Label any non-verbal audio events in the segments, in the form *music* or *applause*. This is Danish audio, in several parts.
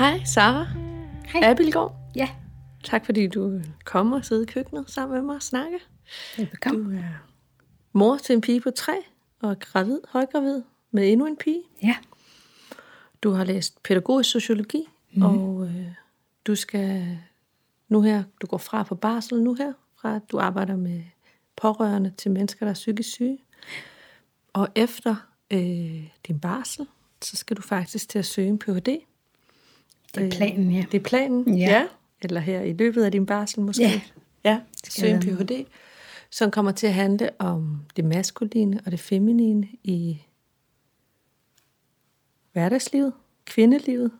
Hej, Sara. Hej. Abelgaard. Ja, Tak fordi du kommer og sidder i køkkenet sammen med mig og snakke. velbekomme. Du er mor til en pige på tre og er gravid, højgravid med endnu en pige. Ja, Du har læst pædagogisk sociologi, mm. og øh, du skal nu her, du går fra på barsel nu her, fra at du arbejder med pårørende til mennesker, der er psykisk syge. Og efter øh, din barsel, så skal du faktisk til at søge en Ph.D. det er planen, ja. Det er planen, Ja. ja. Eller her i løbet af din barsel måske. Ja. ja søge en Ph.D., som kommer til at handle om det maskuline og det feminine i hverdagslivet, kvindelivet.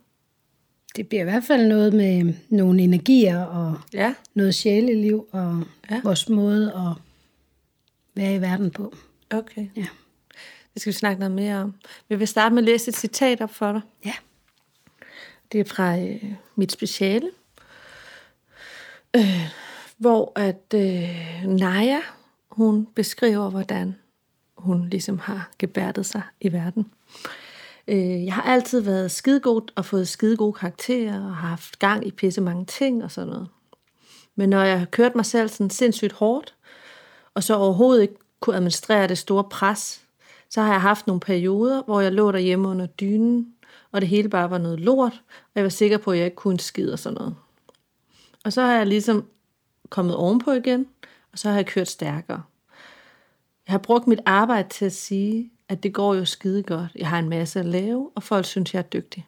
Det bliver i hvert fald noget med nogle energier og Ja, noget sjæleliv og Ja. ja. vores måde at være i verden på. okay. Ja. Det skal vi snakke noget mere om. Vi vil starte med at læse et citat op for dig. Ja. Det er fra øh, mit speciale, øh, hvor at øh, Naja, hun beskriver, hvordan hun ligesom har gebærdet sig i verden. Øh, jeg har altid været skidegod og fået skidegode karakterer og har haft gang i pisse mange ting og sådan noget. Men når jeg har kørt mig selv sådan sindssygt hårdt, og så overhovedet ikke kunne administrere det store pres, så har jeg haft nogle perioder, hvor jeg lå derhjemme under dynen, og det hele bare var noget lort, og jeg var sikker på, at jeg ikke kunne en skid og sådan noget. Og så har jeg ligesom kommet ovenpå igen, og så har jeg kørt stærkere. Jeg har brugt mit arbejde til at sige, at det går jo skide godt. Jeg har en masse at lave, og folk synes, jeg er dygtig.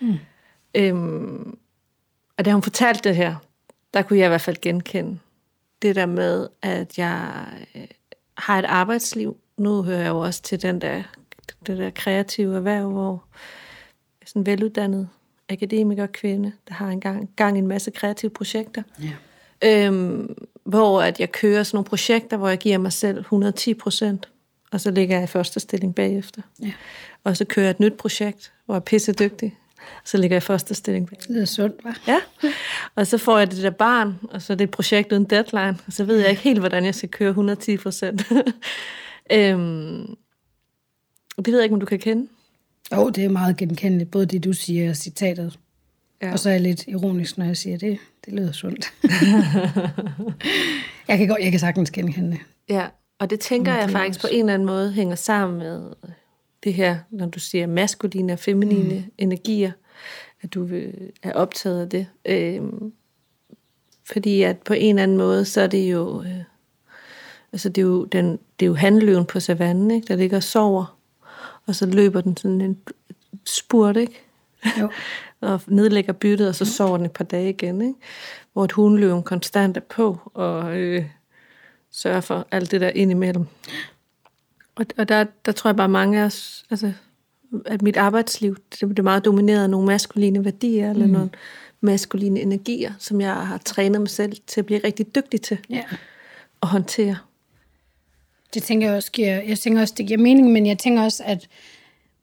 Mm. Øhm, og da hun fortalte det her, der kunne jeg i hvert fald genkende det der med, at jeg øh, har et arbejdsliv. Nu hører jeg jo også til den der, det der kreative erhverv, hvor sådan en veluddannet akademiker kvinde, der har engang gang en masse kreative projekter. Ja. Øhm, hvor at jeg kører sådan nogle projekter, hvor jeg giver mig selv 110 procent, og så ligger jeg i første stilling bagefter. Ja. Og så kører jeg et nyt projekt, hvor jeg er pisse dygtig, og så ligger jeg i første stilling bagefter. Det lyder sundt, hva'? Ja, og så får jeg det der barn, og så er det et projekt uden deadline, og så ved jeg ikke helt, hvordan jeg skal køre 110 procent. *laughs* øhm, det ved jeg ikke, om du kan kende. Jo, det er meget genkendeligt, både det, du siger og citatet. Ja. Og så er jeg lidt ironisk, når jeg siger det. Det lyder sundt. *laughs* jeg, kan godt, jeg kan sagtens genkende det. Ja, og det tænker jeg faktisk på en eller anden måde hænger sammen med det her, når du siger maskuline og feminine mm. energier, at du er optaget af det. Øhm, fordi at på en eller anden måde, så er det jo, øh, altså det er jo, den, det er jo handløven på savannen, ikke? der ligger og sover, og så løber den sådan en spurt, ikke? Jo. *laughs* og nedlægger byttet, og så sover den et par dage igen, ikke? hvor et hundeløven konstant er på, og øh, sørger for alt det der indimellem. Og, og der, der tror jeg bare mange af os, altså, at mit arbejdsliv, det, er meget domineret af nogle maskuline værdier, mm. eller nogle maskuline energier, som jeg har trænet mig selv til at blive rigtig dygtig til Ja. at håndtere. Det tænker jeg også giver, jeg tænker også, det giver mening, men jeg tænker også, at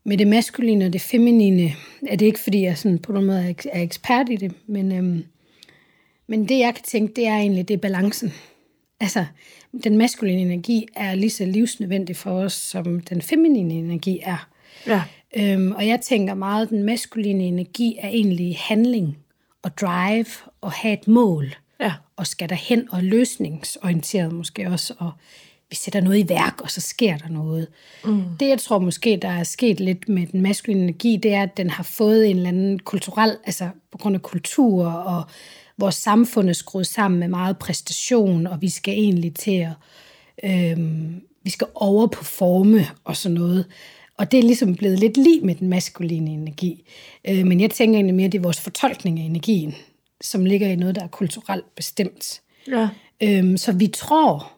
med det maskuline og det feminine, er det ikke, fordi jeg sådan på nogen måde er, er ekspert i det, men, øhm, men det, jeg kan tænke, det er egentlig, det er balancen. Altså, den maskuline energi er lige så livsnødvendig for os, som den feminine energi er. Ja. Øhm, og jeg tænker meget, at den maskuline energi er egentlig handling og drive og have et mål. Ja. Og skal derhen og løsningsorienteret måske også, og vi sætter noget i værk, og så sker der noget. Mm. Det, jeg tror måske, der er sket lidt med den maskuline energi, det er, at den har fået en eller anden kulturel, altså på grund af kultur, og vores samfund er skruet sammen med meget præstation, og vi skal egentlig til at, øhm, vi skal overperforme og sådan noget. Og det er ligesom blevet lidt lige med den maskuline energi. Øh, men jeg tænker egentlig mere, at det er vores fortolkning af energien, som ligger i noget, der er kulturelt bestemt. Ja. Øhm, så vi tror,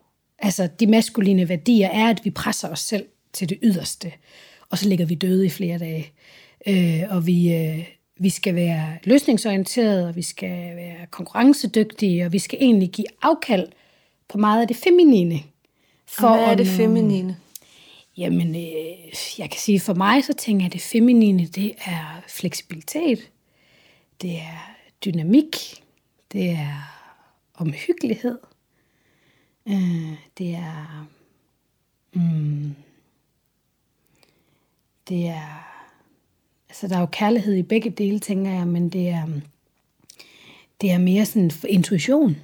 altså de maskuline værdier er, at vi presser os selv til det yderste, og så ligger vi døde i flere dage. Øh, og vi, øh, vi skal være løsningsorienterede, og vi skal være konkurrencedygtige, og vi skal egentlig give afkald på meget af det feminine. For Hvad er det feminine? Jamen, øh, jeg kan sige, for mig så tænker jeg, at det feminine, det er fleksibilitet, det er dynamik, det er omhyggelighed, øh, det er, mm, det er Altså, der er jo kærlighed i begge dele, tænker jeg, men det er, det er mere sådan intuition.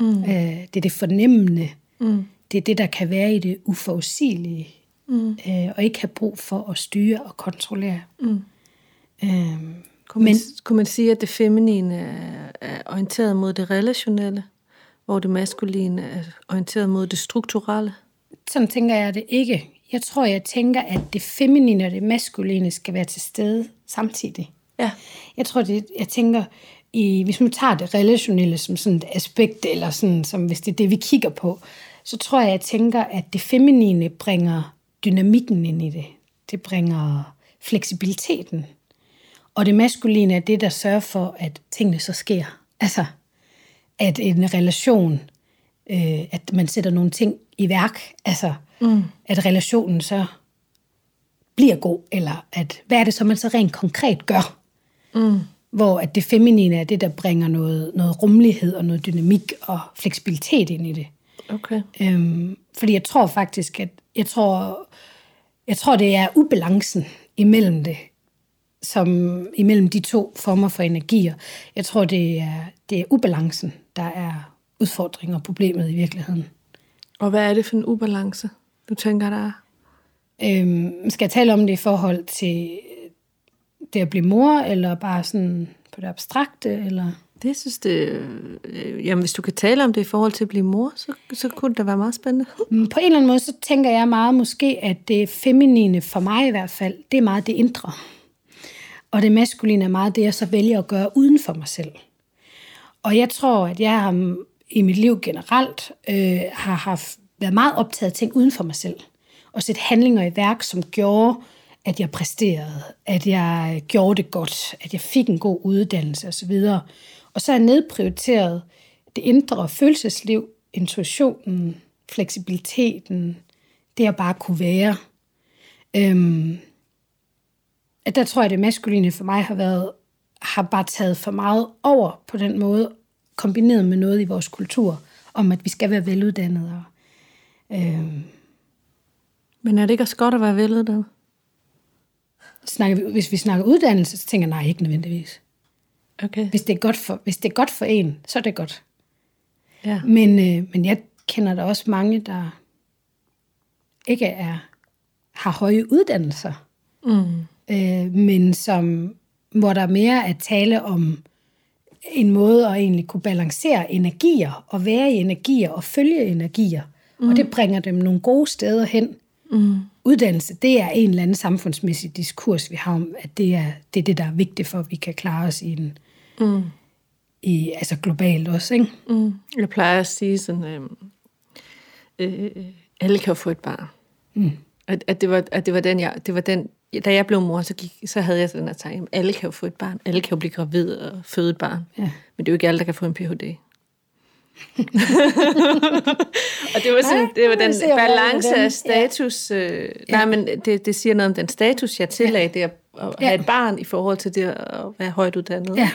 Mm. Øh, det er det fornemmende. Mm. Det er det, der kan være i det uforudsigelige. Mm. Øh, og ikke have brug for at styre og kontrollere. Mm. Øhm, kunne, man, men, kunne man sige, at det feminine er, er orienteret mod det relationelle, hvor det maskuline er orienteret mod det strukturelle? Sådan tænker jeg det ikke. Jeg tror, jeg tænker, at det feminine og det maskuline skal være til stede samtidig. Ja. Jeg tror, det, jeg tænker, i, hvis man tager det relationelle som sådan et aspekt, eller sådan, som hvis det er det, vi kigger på, så tror jeg, jeg tænker, at det feminine bringer dynamikken ind i det. Det bringer fleksibiliteten. Og det maskuline er det, der sørger for, at tingene så sker. Altså, at en relation, øh, at man sætter nogle ting i værk. Altså, mm. at relationen så bliver god, eller at, hvad er det så, man så rent konkret gør? Mm. Hvor at det feminine er det, der bringer noget, noget rummelighed og noget dynamik og fleksibilitet ind i det. Okay. Øhm, fordi jeg tror faktisk, at jeg tror, jeg tror, det er ubalancen imellem det, som imellem de to former for energier. Jeg tror, det er, det er ubalancen, der er udfordringen og problemet i virkeligheden. Og hvad er det for en ubalance, du tænker, der er? Øhm, skal jeg tale om det i forhold til det at blive mor, eller bare sådan på det abstrakte, eller... Det synes det... Øh, jamen, hvis du kan tale om det i forhold til at blive mor, så, så kunne det være meget spændende. *laughs* Mm, på en eller anden måde, så tænker jeg meget måske, at det feminine, for mig i hvert fald, det er meget det indre. Og det maskuline er meget det, jeg så vælger at gøre uden for mig selv. Og jeg tror, at jeg har i mit liv generelt øh, har haft, været meget optaget af ting uden for mig selv. Og sætte handlinger i værk, som gjorde, at jeg præsterede, at jeg gjorde det godt, at jeg fik en god uddannelse osv. Og så har jeg nedprioriteret det indre følelsesliv, intuitionen, fleksibiliteten, det at bare kunne være. Øhm, at der tror jeg, det maskuline for mig har været, har bare taget for meget over på den måde, kombineret med noget i vores kultur, om at vi skal være veluddannede. øhm, Men er det ikke også godt at være veluddannet? Snakker vi, hvis vi snakker uddannelse, så tænker jeg, nej, ikke nødvendigvis. Okay. Hvis, det er godt for, hvis det er godt for en, så er det godt. Ja. Men, øh, men jeg kender der også mange, der ikke er, har høje uddannelser, mm. Øh, men som, hvor der mere er tale om en måde at egentlig kunne balancere energier, og være i energier, og følge energier. Mm. Og det bringer dem nogle gode steder hen. Mm. Uddannelse, det er en eller anden samfundsmæssig diskurs, vi har om, at det er det, er det der er vigtigt for, at vi kan klare os i en, mm. i, altså globalt også. Ikke? Mm. Jeg plejer at sige sådan, øh, øh, alle kan få et barn. Mm. At, at, det var, at det var den, jeg, det var den da jeg blev mor, så, gik, så havde jeg sådan at tanke, alle kan jo få et barn, alle kan jo blive gravid og føde et barn. Ja. Men det er jo ikke alle, der kan få en Ph.D. *laughs* og det var, sådan, nej, det var den balance af status. Øh, ja. Nej, men det, det siger noget om den status, jeg tillagde ja. det at, at ja. have et barn i forhold til det at være højt uddannet. Ja.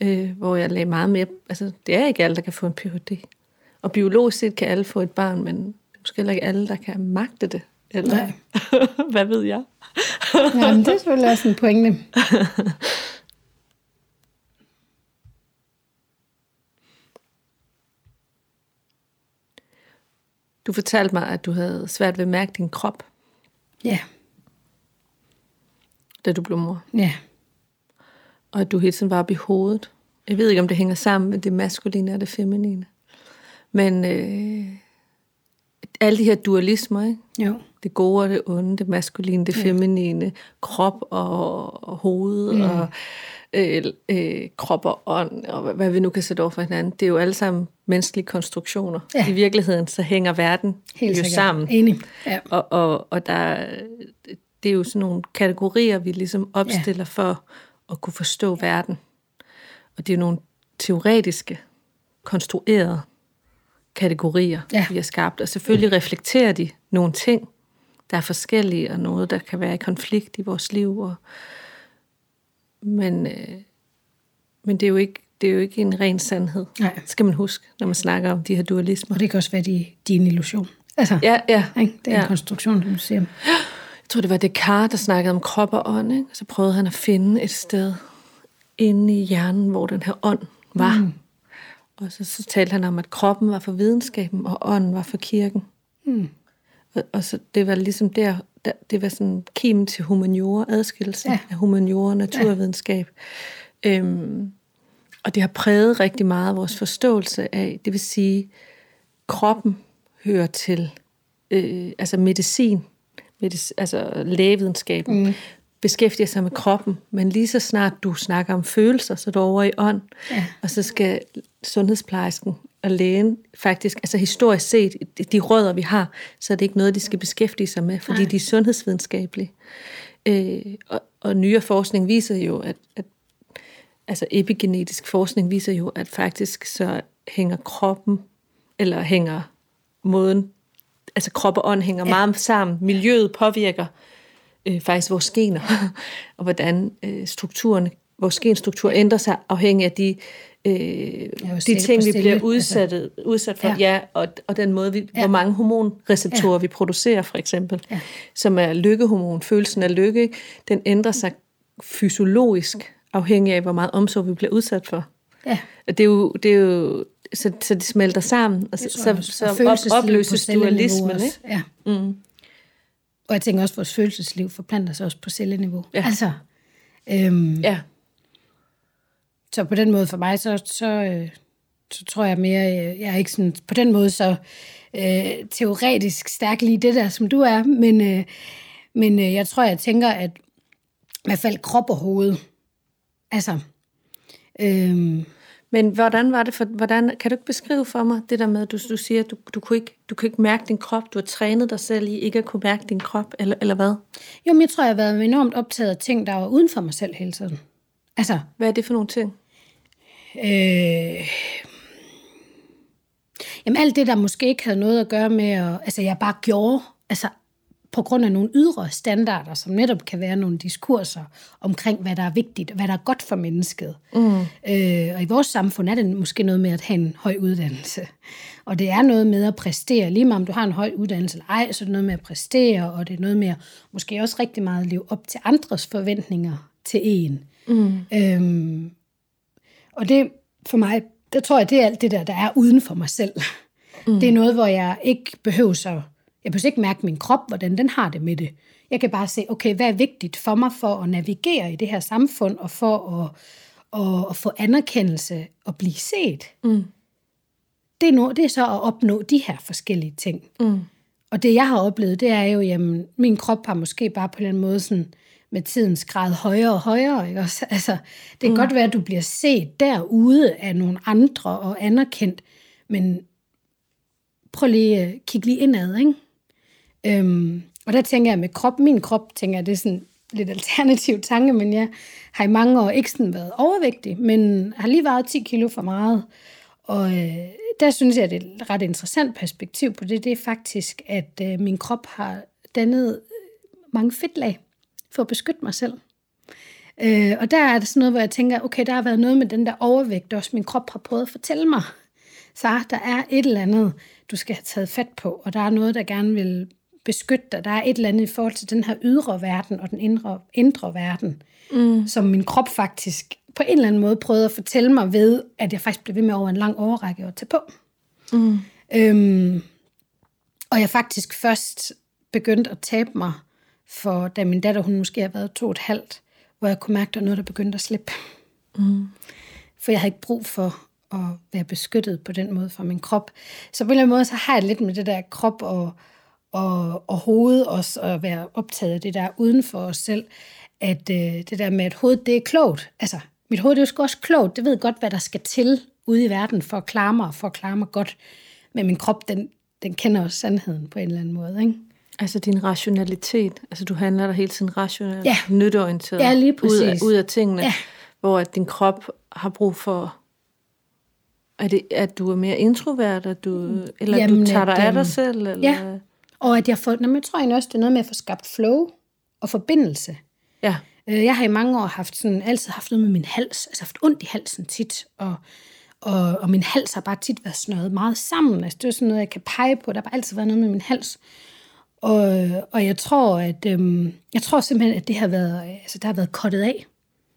Øh, hvor jeg lagde meget mere... Altså, det er ikke alle, der kan få en Ph.D. Og biologisk set kan alle få et barn, men måske heller ikke alle, der kan magte det. Eller Nej. *laughs* hvad ved jeg? Jamen, det er selvfølgelig også en pointe. Du fortalte mig, at du havde svært ved at mærke din krop. Ja. Da du blev mor. Ja. Og at du hele tiden var oppe i hovedet. Jeg ved ikke, om det hænger sammen med det maskuline og det feminine. Men øh, alle de her dualismer, ikke? Jo. Det gode og det onde, det maskuline, det feminine, krop og, og hoved mm. og øh, øh, krop og ånd, og hvad vi nu kan sætte over for hinanden. Det er jo alle sammen menneskelige konstruktioner. Ja. I virkeligheden så hænger verden Helt jo sikkert. sammen. Enig. Ja. Og, og, og der, det er jo sådan nogle kategorier, vi ligesom opstiller ja. for at kunne forstå verden. Og det er nogle teoretiske, konstruerede kategorier, ja. vi har skabt. Og selvfølgelig reflekterer de nogle ting, der er forskellige, og noget, der kan være i konflikt i vores liv. Og, men, øh, men det er jo ikke det er jo ikke en ren sandhed, Nej. skal man huske, når man snakker om de her dualismer. Og det kan også være, de, de er en illusion. Altså, ja, ja, ikke? Det er ja. en konstruktion, som du siger. jeg tror det var Descartes, der snakkede om krop og ånd, ikke? så prøvede han at finde et sted inde i hjernen, hvor den her ånd var. Mm. Og så, så talte han om, at kroppen var for videnskaben, og ånden var for kirken. Mm. Og, og så det var ligesom der, der det var sådan kimen til humaniora, adskillelse ja. af humaniora og naturvidenskab. Ja. Øhm, og det har præget rigtig meget vores forståelse af, det vil sige, kroppen hører til øh, altså medicin, medic, altså lægevidenskaben, mm. Beskæftiger sig med kroppen, men lige så snart du snakker om følelser, så er du over i ånd, ja. og så skal sundhedsplejersken og lægen faktisk, altså historisk set, de rødder vi har, så er det ikke noget, de skal beskæftige sig med, fordi Nej. de er sundhedsvidenskabelige. Øh, og, og nyere forskning viser jo, at, at altså epigenetisk forskning viser jo, at faktisk så hænger kroppen, eller hænger måden, altså krop og ånd hænger ja. meget sammen. Miljøet påvirker øh, faktisk vores gener, *laughs* og hvordan øh, strukturen, vores genstruktur ændrer sig afhængig af de, øh, de ting, vi bliver udsat, altså. udsat for, ja, ja og, og den måde, vi, ja. hvor mange hormonreceptorer ja. vi producerer, for eksempel, ja. som er lykkehormon, følelsen af lykke, den ændrer sig fysiologisk afhængig af, hvor meget omsorg vi bliver udsat for. Ja. Det er jo, det er jo så, så det smelter sammen, og så, så, så op, opløses dualismen. Ikke? Ja. Mm. Og jeg tænker også, at vores følelsesliv forplanter sig også på celleniveau. Ja. Altså, øhm, ja. Så på den måde for mig, så, så, øh, så tror jeg mere, øh, jeg er ikke sådan, på den måde så øh, teoretisk stærk lige det der, som du er, men, øh, men øh, jeg tror, jeg tænker, at i hvert fald krop og hoved, altså, øh, men hvordan var det for, hvordan, kan du ikke beskrive for mig det der med, at du, du siger, at du, du, kunne ikke, du kunne ikke mærke din krop, du har trænet dig selv i ikke at kunne mærke din krop, eller, eller hvad? Jo, men jeg tror, jeg har været enormt optaget af ting, der var uden for mig selv hele tiden. Altså, hvad er det for nogle ting? Øh, jamen alt det, der måske ikke havde noget at gøre med, at, altså jeg bare gjorde, altså på grund af nogle ydre standarder, som netop kan være nogle diskurser omkring, hvad der er vigtigt, hvad der er godt for mennesket. Mm. Øh, og i vores samfund er det måske noget med at have en høj uddannelse. Og det er noget med at præstere. Lige meget om du har en høj uddannelse eller ej, så er det noget med at præstere, og det er noget med at måske også rigtig meget leve op til andres forventninger til en. Mm. Øhm, og det for mig, der tror jeg, det er alt det der, der er uden for mig selv. Mm. Det er noget, hvor jeg ikke behøver så jeg behøver ikke mærke min krop, hvordan den har det med det. Jeg kan bare se, okay, hvad er vigtigt for mig for at navigere i det her samfund, og for at, at, at få anerkendelse og blive set. Mm. Det, er no, det er så at opnå de her forskellige ting. Mm. Og det, jeg har oplevet, det er jo, jamen, min krop har måske bare på den måde sådan, med tidens grad højere og højere. Ikke? Også, *laughs* altså, det kan mm. godt være, at du bliver set derude af nogle andre og anerkendt, men prøv lige at kigge lige indad, ikke? Øhm, og der tænker jeg med krop, min krop, tænker jeg, det er sådan lidt alternativ tanke, men jeg har i mange år ikke sådan været overvægtig, men har lige været 10 kilo for meget. Og øh, der synes jeg, det er et ret interessant perspektiv på det. Det er faktisk, at øh, min krop har dannet øh, mange fedtlag for at beskytte mig selv. Øh, og der er det sådan noget, hvor jeg tænker, okay, der har været noget med den der overvægt, også min krop har prøvet at fortælle mig. Så der er et eller andet, du skal have taget fat på, og der er noget, der gerne vil beskytte dig. Der er et eller andet i forhold til den her ydre verden og den indre, indre verden, mm. som min krop faktisk på en eller anden måde prøvede at fortælle mig ved, at jeg faktisk blev ved med over en lang overrække at tage på. Mm. Øhm, og jeg faktisk først begyndte at tabe mig, for da min datter, hun måske har været to og et halvt, hvor jeg kunne mærke, at der var noget, der begyndte at slippe. Mm. For jeg havde ikke brug for at være beskyttet på den måde fra min krop. Så på en eller anden måde, så har jeg lidt med det der krop og, og, og hovedet også at være optaget af det der uden for os selv, at øh, det der med, at hovedet det er klogt. Altså, mit hoved det er jo også klogt. Det ved godt, hvad der skal til ude i verden for at klare mig, for at klare mig godt. Men min krop, den, den kender også sandheden på en eller anden måde, ikke? Altså din rationalitet, altså du handler der hele tiden rationelt, ja. nytteorienteret, ja, lige ud, af, ud af tingene, ja. hvor at din krop har brug for, er det, at du er mere introvert, at du, eller Jamen, du tager dig af dig øhm, selv? Eller? Ja, og at jeg får, når jeg tror egentlig også, det er noget med at få skabt flow og forbindelse. Ja. Øh, jeg har i mange år haft sådan, altid haft noget med min hals, altså haft ondt i halsen tit, og, og, og min hals har bare tit været snøret meget sammen. Altså det er sådan noget, jeg kan pege på. Der har bare altid været noget med min hals. Og, og jeg tror, at øhm, jeg tror simpelthen, at det har været, altså, der har været kottet af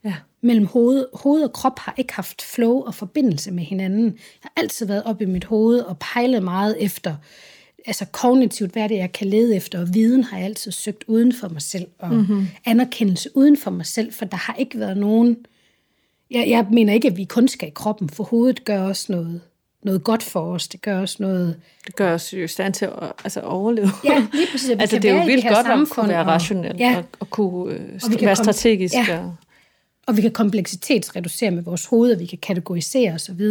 Ja. mellem hoved, hoved og krop har ikke haft flow og forbindelse med hinanden. Jeg har altid været oppe i mit hoved og pejlet meget efter, altså kognitivt, hvad er det, jeg kan lede efter, og viden har jeg altid søgt uden for mig selv, og mm-hmm. anerkendelse uden for mig selv, for der har ikke været nogen, jeg, jeg mener ikke, at vi kun skal i kroppen, for hovedet gør også noget, noget godt for os, det gør også noget, Det gør os jo i stand til at altså, overleve. Ja, lige præcis, *laughs* altså, kan det er jo vildt godt at kunne være og- rationel ja. og, og kunne øh, Og være strategisk. ja. Og, og vi kan kompleksitetsreducere med vores hoved, og vi kan kategorisere osv.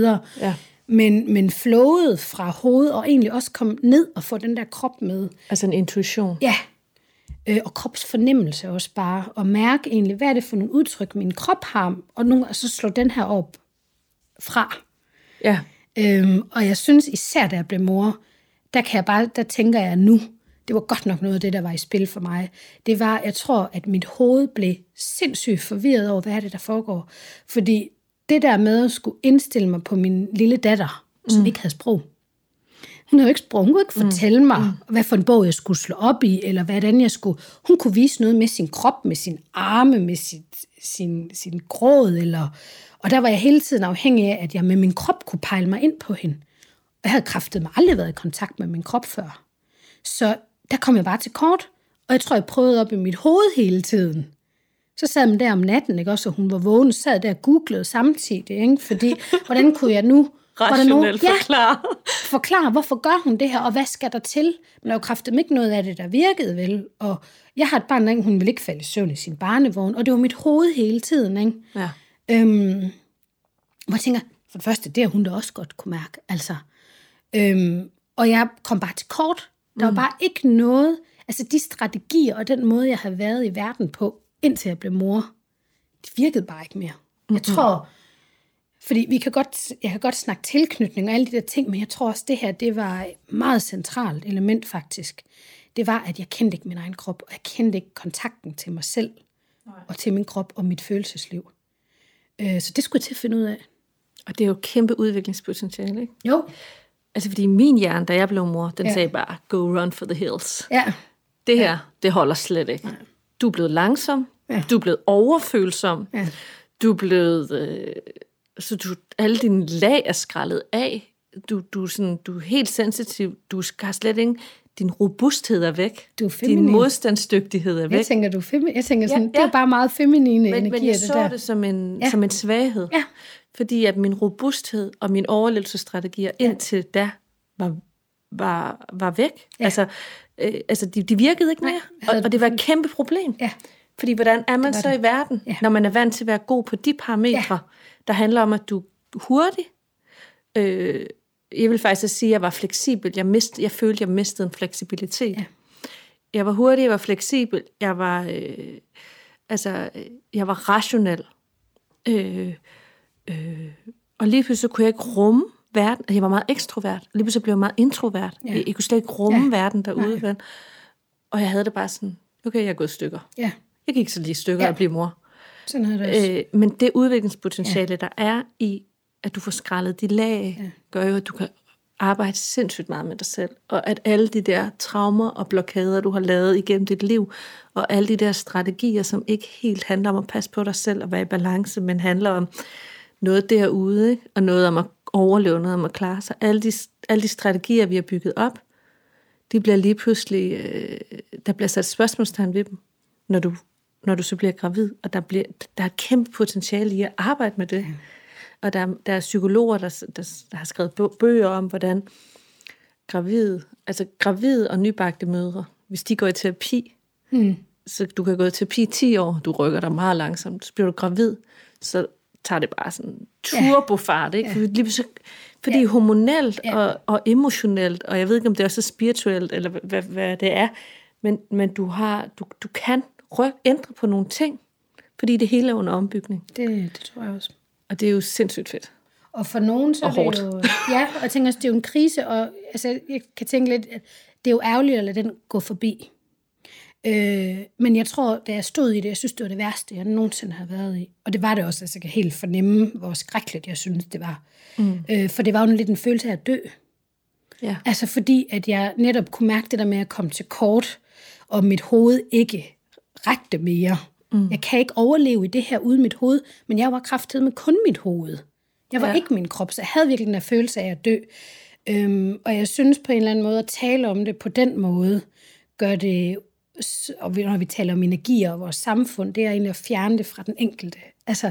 Ja. Men, men flowet fra hovedet, og egentlig også komme ned og få den der krop med, altså en intuition. ja, øh, og kropsfornemmelse også bare, og mærke egentlig, hvad er det for nogle udtryk, min krop har, og, nogle, og så slå den her op fra. Ja. Øhm, og jeg synes især, da jeg blev mor, der, kan jeg bare, der tænker jeg nu, det var godt nok noget af det, der var i spil for mig. Det var, jeg tror, at mit hoved blev sindssygt forvirret over, hvad er det, der foregår. Fordi det der med at skulle indstille mig på min lille datter, som mm. ikke havde sprog. Hun havde jo ikke sprog. Hun kunne ikke fortælle mig, mm. hvad for en bog jeg skulle slå op i, eller hvordan jeg skulle... Hun kunne vise noget med sin krop, med sin arme, med sit, sin, sin gråd, eller... Og der var jeg hele tiden afhængig af, at jeg med min krop kunne pejle mig ind på hende. Og jeg havde kraftet mig aldrig været i kontakt med min krop før. Så der kom jeg bare til kort, og jeg tror, jeg prøvede op i mit hoved hele tiden. Så sad man der om natten, ikke også, og hun var vågen, sad der og googlede samtidig, ikke? fordi hvordan kunne jeg nu... var der nogen- Rationelt ja, forklare. forklare, hvorfor gør hun det her, og hvad skal der til? Men der er jo kraftigt ikke noget af det, der virkede vel. Og jeg har et barn, der hun vil ikke falde i søvn i sin barnevogn, og det var mit hoved hele tiden. Ikke? Ja. Øhm, hvor jeg tænker, for det første, det har hun da også godt kunne mærke. Altså, øhm, og jeg kom bare til kort. Der var bare ikke noget, altså de strategier og den måde, jeg har været i verden på, indtil jeg blev mor, det virkede bare ikke mere. Jeg tror, fordi vi kan godt, jeg kan godt snakke tilknytning og alle de der ting, men jeg tror også, det her, det var et meget centralt element faktisk. Det var, at jeg kendte ikke min egen krop, og jeg kendte ikke kontakten til mig selv, Nej. og til min krop og mit følelsesliv. Øh, Så det skulle jeg til at finde ud af. Og det er jo kæmpe udviklingspotentiale, ikke? Jo. Altså, fordi min hjerne, da jeg blev mor, den Ja. ja. sagde bare, go run for the hills. Ja. Det her, det holder slet ikke. Du er blevet langsom. Ja. Du er blevet overfølsom. Ja. Du er blevet... Øh, så du, alle dine lag er skrællet af. Du, du, er sådan, du er helt sensitiv. Du har slet ikke... Din robusthed er væk. Du er feminin. Din modstandsdygtighed er væk. Jeg tænker, du er femi- jeg tænker sådan, ja, Ja, det er bare meget feminine men, energier, men jeg det så der. det som en, Ja. som en svaghed. Ja. Fordi at min robusthed og mine overlevelsesstrategier ja. indtil da var, var, var væk. Ja. Altså, øh, altså de, de virkede ikke Nej, mere. havde Og, og det var et kæmpe problem. Ja. Fordi hvordan er man så det. i verden, Ja. når man er vant til at være god på de parametre, ja. der handler om, at du er hurtig. Øh, jeg vil faktisk sige, at jeg var fleksibel. Jeg, mist, jeg følte, jeg mistede en fleksibilitet. Ja. Jeg var hurtig, jeg var fleksibel, jeg var, øh, altså, øh, jeg var rationel. Øh, øh, og lige pludselig så kunne jeg ikke rumme verden. Jeg var meget ekstrovert. Lige pludselig blev jeg meget introvert. Ja. Jeg, jeg kunne slet ikke rumme Ja. verden derude. vel? Og jeg havde det bare sådan, okay, jeg er gået i stykker. Ja, Jeg gik så lige i stykker Ja. at blive mor. sådan havde det også. Øh, men det udviklingspotentiale, ja. der er i, at du får skrællet de lag, ja. gør jo, at du kan arbejde sindssygt meget med dig selv. Og at alle de der traumer og blokader, du har lavet igennem dit liv, og alle de der strategier, som ikke helt handler om at passe på dig selv og være i balance, men handler om noget derude, ikke? og noget om at overleve, noget om at klare sig. Alle de, alle de strategier, vi har bygget op, de bliver lige pludselig, øh, der bliver sat spørgsmålstegn ved dem, når du, når du så bliver gravid, og der, bliver, der er et kæmpe potentiale i at arbejde med det. Og der, der er psykologer, der, der, der har skrevet bø- bøger om, hvordan gravide, altså gravide og nybagte mødre, hvis de går i terapi, Hmm. så du kan gå i terapi i 10 år, du rykker dig meget langsomt, så bliver du gravid, så tager det bare sådan turbofart, ikke? Ja. Lige, så, fordi ja. hormonelt Ja. og, og emotionelt, og jeg ved ikke, om det er også spirituelt, eller hvad, hvad, hvad det er, men, men du, har, du, du kan ryk, ændre på nogle ting, fordi det hele er under ombygning. Det, det tror jeg også. Og det er jo sindssygt fedt. Og for nogen, så Og er det hårdt. jo... *laughs* Ja, og jeg tænker også, det er jo en krise, og altså, jeg kan tænke lidt, at det er jo ærgerligt at lade den gå forbi. Øh, men jeg tror, da jeg stod i det, jeg synes, det var det værste, jeg nogensinde har været i. Og det var det også, altså jeg kan helt fornemme, hvor skrækkeligt jeg synes, det var. Mm. Øh, for det var jo lidt en følelse af at dø. Ja. Altså fordi, at jeg netop kunne mærke det der med at komme til kort, og mit hoved ikke rakte mere. Mm. Jeg kan ikke overleve i det her uden mit hoved, men jeg var kraftet med kun mit hoved. Jeg var ja. Ikke min krop, så jeg havde virkelig den der følelse af at dø. Øhm, og jeg synes på en eller anden måde, at tale om det på den måde, gør det, og vi- når vi taler om energi og vores samfund, det er egentlig at fjerne det fra den enkelte. Altså,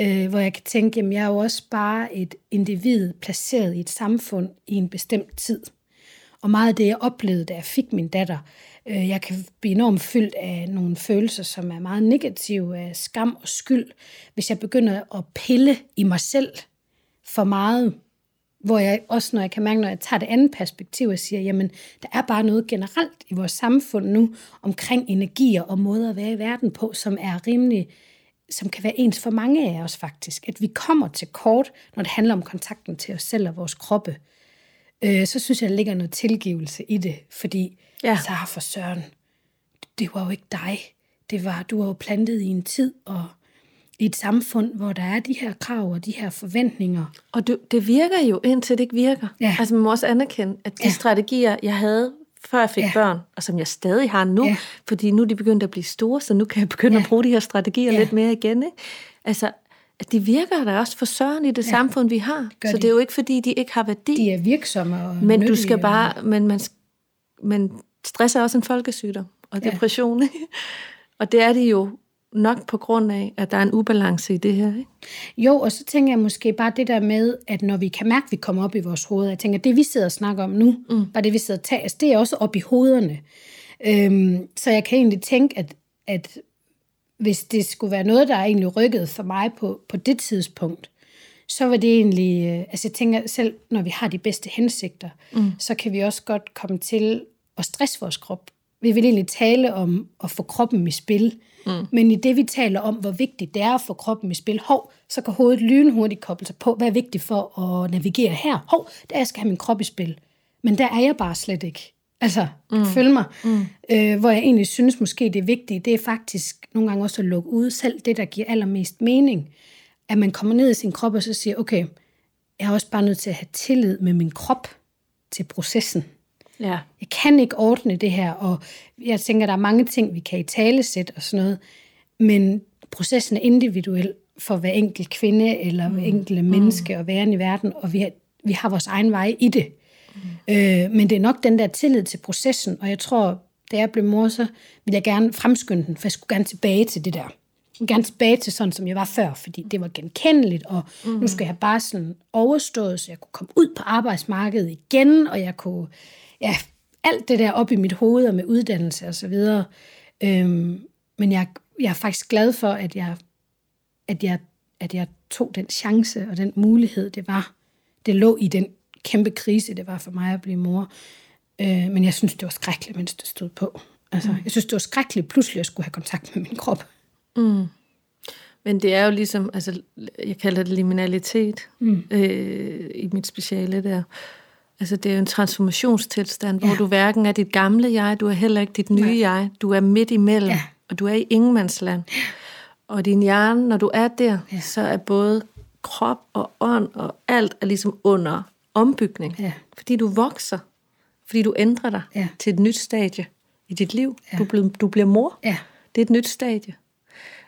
øh, hvor jeg kan tænke, jamen jeg er jo også bare et individ placeret i et samfund i en bestemt tid. Og meget af det, jeg oplevede, da jeg fik min datter, øh, jeg kan blive enormt fyldt af nogle følelser, som er meget negative, af skam og skyld, hvis jeg begynder at pille i mig selv for meget, hvor jeg også, når jeg kan mærke, når jeg tager det andet perspektiv, og siger, jamen, der er bare noget generelt i vores samfund nu, omkring energier og måder at være i verden på, som er rimelig, som kan være ens for mange af os faktisk. At vi kommer til kort, når det handler om kontakten til os selv og vores kroppe. Øh, så synes jeg, der ligger noget tilgivelse i det, fordi Ja. ja. Sara for Søren, det var jo ikke dig. Det var, du var jo plantet i en tid og i et samfund, hvor der er de her krav og de her forventninger. Og det, det virker jo, indtil det ikke virker. Ja. Altså man må også anerkende, at de Ja. strategier, jeg havde, før jeg fik Ja. børn, og som jeg stadig har nu, Ja. fordi nu er de begyndt at blive store, så nu kan jeg begynde Ja. at bruge de her strategier Ja. lidt mere igen. Ikke? Altså, at de virker da også for søren i det ja. samfund, vi har. gør Så de. det er jo ikke, fordi de ikke har værdi. De er virksomme og Men du skal og- bare, men, man, men stress er også en folkesygdom, og Ja. depression, ikke? *laughs* og det er det jo nok på grund af, at der er en ubalance i det her. Ikke? Jo, og så tænker jeg måske bare det der med, at når vi kan mærke, at vi kommer op i vores hoveder, jeg tænker, det vi sidder og snakker om nu, mm. bare det vi sidder og tager, altså, det er også op i hovederne. Øhm, så jeg kan egentlig tænke, at, at hvis det skulle være noget, der er egentlig rykket for mig på, på det tidspunkt, så var det egentlig, øh, altså jeg tænker selv, når vi har de bedste hensigter, mm. så kan vi også godt komme til at stresse vores krop. Vi vil egentlig tale om at få kroppen i spil, mm. men i det vi taler om, hvor vigtigt det er få kroppen i spil, hov, så kan hovedet lynhurtigt koble sig på, hvad er vigtigt for at navigere her? Hov, der jeg skal have min krop i spil. Men der er jeg bare slet ikke. Altså, mm. følg mig. Mm. Øh, hvor jeg egentlig synes måske det er vigtigt, det er faktisk nogle gange også at lukke ud selv det, der giver allermest mening. At man kommer ned i sin krop og så siger, okay, jeg er også bare nødt til at have tillid med min krop til processen. Ja. Jeg kan ikke ordne det her, og jeg tænker, der er mange ting, vi kan i tale sætte og sådan noget, men processen er individuel for hver enkelt kvinde eller hver enkelte menneske og væren i verden, og vi har, vi har vores egen vej i det. Mm. Øh, men det er nok den der tillid til processen, og jeg tror, da jeg blev mor, så ville jeg gerne fremskynde den, for jeg skulle gerne tilbage til det der. Jeg gerne tilbage til sådan, som jeg var før, fordi det var genkendeligt, og mm. nu skal jeg bare sådan overstået, så jeg kunne komme ud på arbejdsmarkedet igen, og jeg kunne, ja, alt det der op i mit hoved og med uddannelse og så videre. Øhm, men jeg, jeg er faktisk glad for, at jeg, at, jeg, at jeg tog den chance og den mulighed, det var. Det lå i den kæmpe krise, det var for mig at blive mor. Øh, men jeg synes, det var skrækkeligt, mens det stod på. Altså, mm. Jeg synes, det var skrækkeligt pludselig at skulle have kontakt med min krop. Men det er jo ligesom, altså, jeg kalder det liminalitet mm. øh, i mit speciale der. Altså, det er jo en transformationstilstand, hvor Ja. du hverken er dit gamle jeg, du er heller ikke dit nye Nej. jeg. Du er midt imellem, Ja. og du er i ingenmandsland. Og din hjerne, når du er der, Ja. så er både krop og ånd og alt er ligesom under ombygning. Ja. Fordi du vokser. Fordi du ændrer dig Ja. til et nyt stadie i dit liv. Ja. Du, bliver, du bliver mor. Ja. Det er et nyt stadie.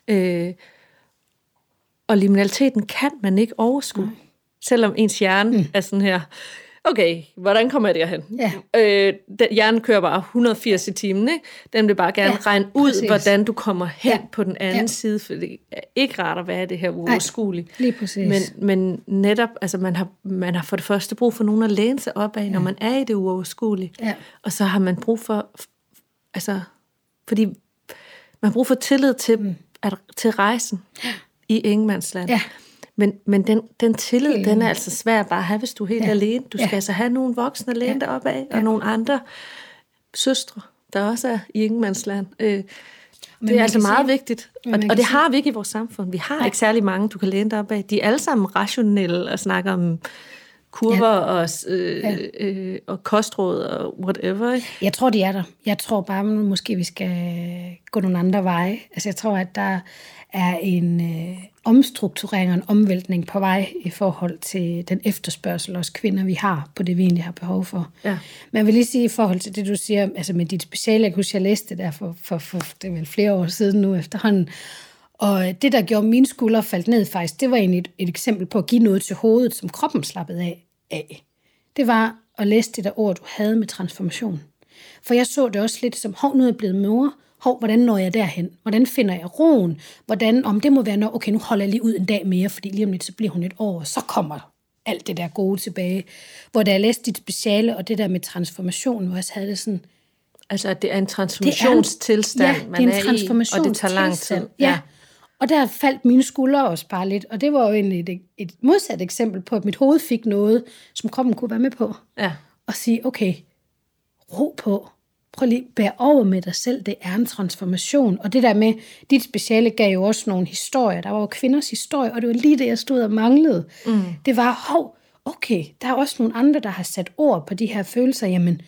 Øh, og liminaliteten kan man ikke overskue, Nej. selvom ens hjerne mm. er sådan her, okay, hvordan kommer jeg derhen? Ja. Øh, den, hjernen kører bare 180 i timen, ikke? Den vil bare gerne ja, Ja, regne ud, præcis. hvordan du kommer hen ja. Ja. på den anden ja. Ja. side, for det er ikke rart at være i det her uoverskuelige. lige præcis. Men, men netop, altså man har, man har for det første brug for nogen at læne sig op af, ja. når man er i det uoverskuelige. Ja. Og så har man brug for, altså, fordi man har brug for tillid til, mm. at, til rejsen i ingenmandsland. Ja. Men, men den, den tillid, den er altså svær bare at have, hvis du er helt ja. Alene. Du skal Ja. altså have nogle voksne at læne ja. dig op af, og Ja. nogle andre søstre, der også er i ingenmandsland. Øh, det man er altså meget sige- vigtigt. men Og, og det har vi ikke i vores samfund. Vi har Nej. ikke særlig mange, du kan læne dig op af. De er alle sammen rationelle og snakker om kurver ja. og, øh, ja. øh, og kostråd og whatever. Ikke? Jeg tror, de er der. Jeg tror bare, måske vi skal gå nogle andre veje. Altså, jeg tror, at der er en, øh, omstrukturering og en omvæltning på vej i forhold til den efterspørgsel os kvinder, vi har på det, vi egentlig har behov for. Ja. Men jeg vil lige sige i forhold til det, du siger, altså med dit speciale, jeg kunne huske, jeg læste det der for, for, for det er vel flere år siden nu efterhånden, og det, der gjorde mine skuldre faldt ned faktisk, det var egentlig et, et eksempel på at give noget til hovedet, som kroppen slappede af. af. Det var at læse det der ord, du havde med transformation. For jeg så det også lidt som, hov, nu er jeg blevet mor, hov, hvordan når jeg derhen? Hvordan finder jeg roen? Hvordan, om det må være, når, okay, nu holder jeg lige ud en dag mere, fordi lige om lidt, så bliver hun et år, og så kommer alt det der gode tilbage. Hvor da jeg læste dit speciale, og det der med transformation, hvor jeg havde det sådan, Altså, at det er en transformationstilstand, ja, man det er er en i, og det tager lang tid. transformationstilstand. Ja. Og der faldt mine skuldre også bare lidt, og det var jo egentlig et, et modsat eksempel på, at mit hoved fik noget, som kroppen kunne være med på. ja. Og sige, okay, ro på. Prøv lige at bære over med dig selv. Det er en transformation. Og det der med, dit speciale gav jo også nogle historier. Der var jo kvinders historie, og det var lige det, jeg stod og manglede. Mm. Det var, hov, okay, der er også nogle andre, der har sat ord på de her følelser. Jamen,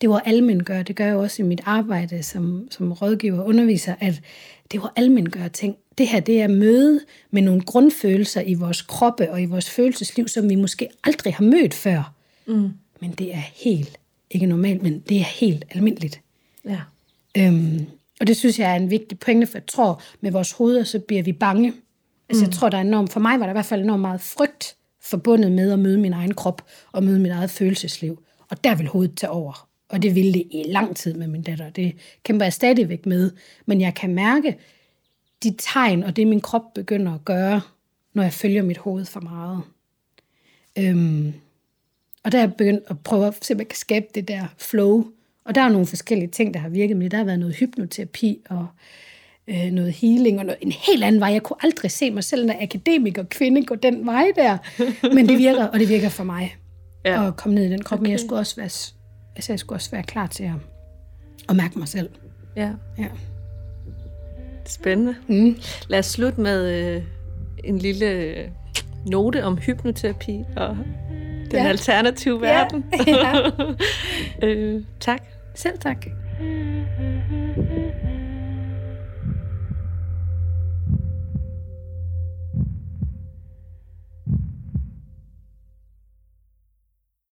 det var almengør. Det gør jeg også i mit arbejde som, som rådgiver og underviser, at det var almengør ting. Det her, det er møde med nogle grundfølelser i vores kroppe og i vores følelsesliv, som vi måske aldrig har mødt før. Mm. Men det er helt, ikke normalt, men det er helt almindeligt. ja. Øhm, og det synes jeg er en vigtig pointe, for jeg tror, med vores hoveder, så bliver vi bange. Altså jeg tror, der er enormt, for mig var der i hvert fald enormt meget frygt forbundet med at møde min egen krop og møde mit eget følelsesliv. Og der vil hovedet tage over. Og det ville det i lang tid med min datter. Det kæmper jeg stadigvæk med. Men jeg kan mærke de tegn, og det min krop begynder at gøre, når jeg følger mit hoved for meget. Øhm, og der er jeg begyndt at prøve at se, om jeg kan skabe det der flow. Og der er nogle forskellige ting, der har virket, men der har været noget hypnoterapi og øh, noget healing og noget, en helt anden vej. Jeg kunne aldrig se mig selv, når akademiker kvinde, gå den vej der. Men det virker, og det virker for mig Ja. at komme ned i den krop. Okay. Men jeg skulle også være, altså, jeg skulle også være klar til at, at mærke mig selv. ja. Ja. Spændende. Mm. Lad os slutte med øh, en lille øh, note om hypnoterapi og den Ja. alternative verden. *laughs* ja. *laughs* øh, tak. Selv tak. Mm-hmm.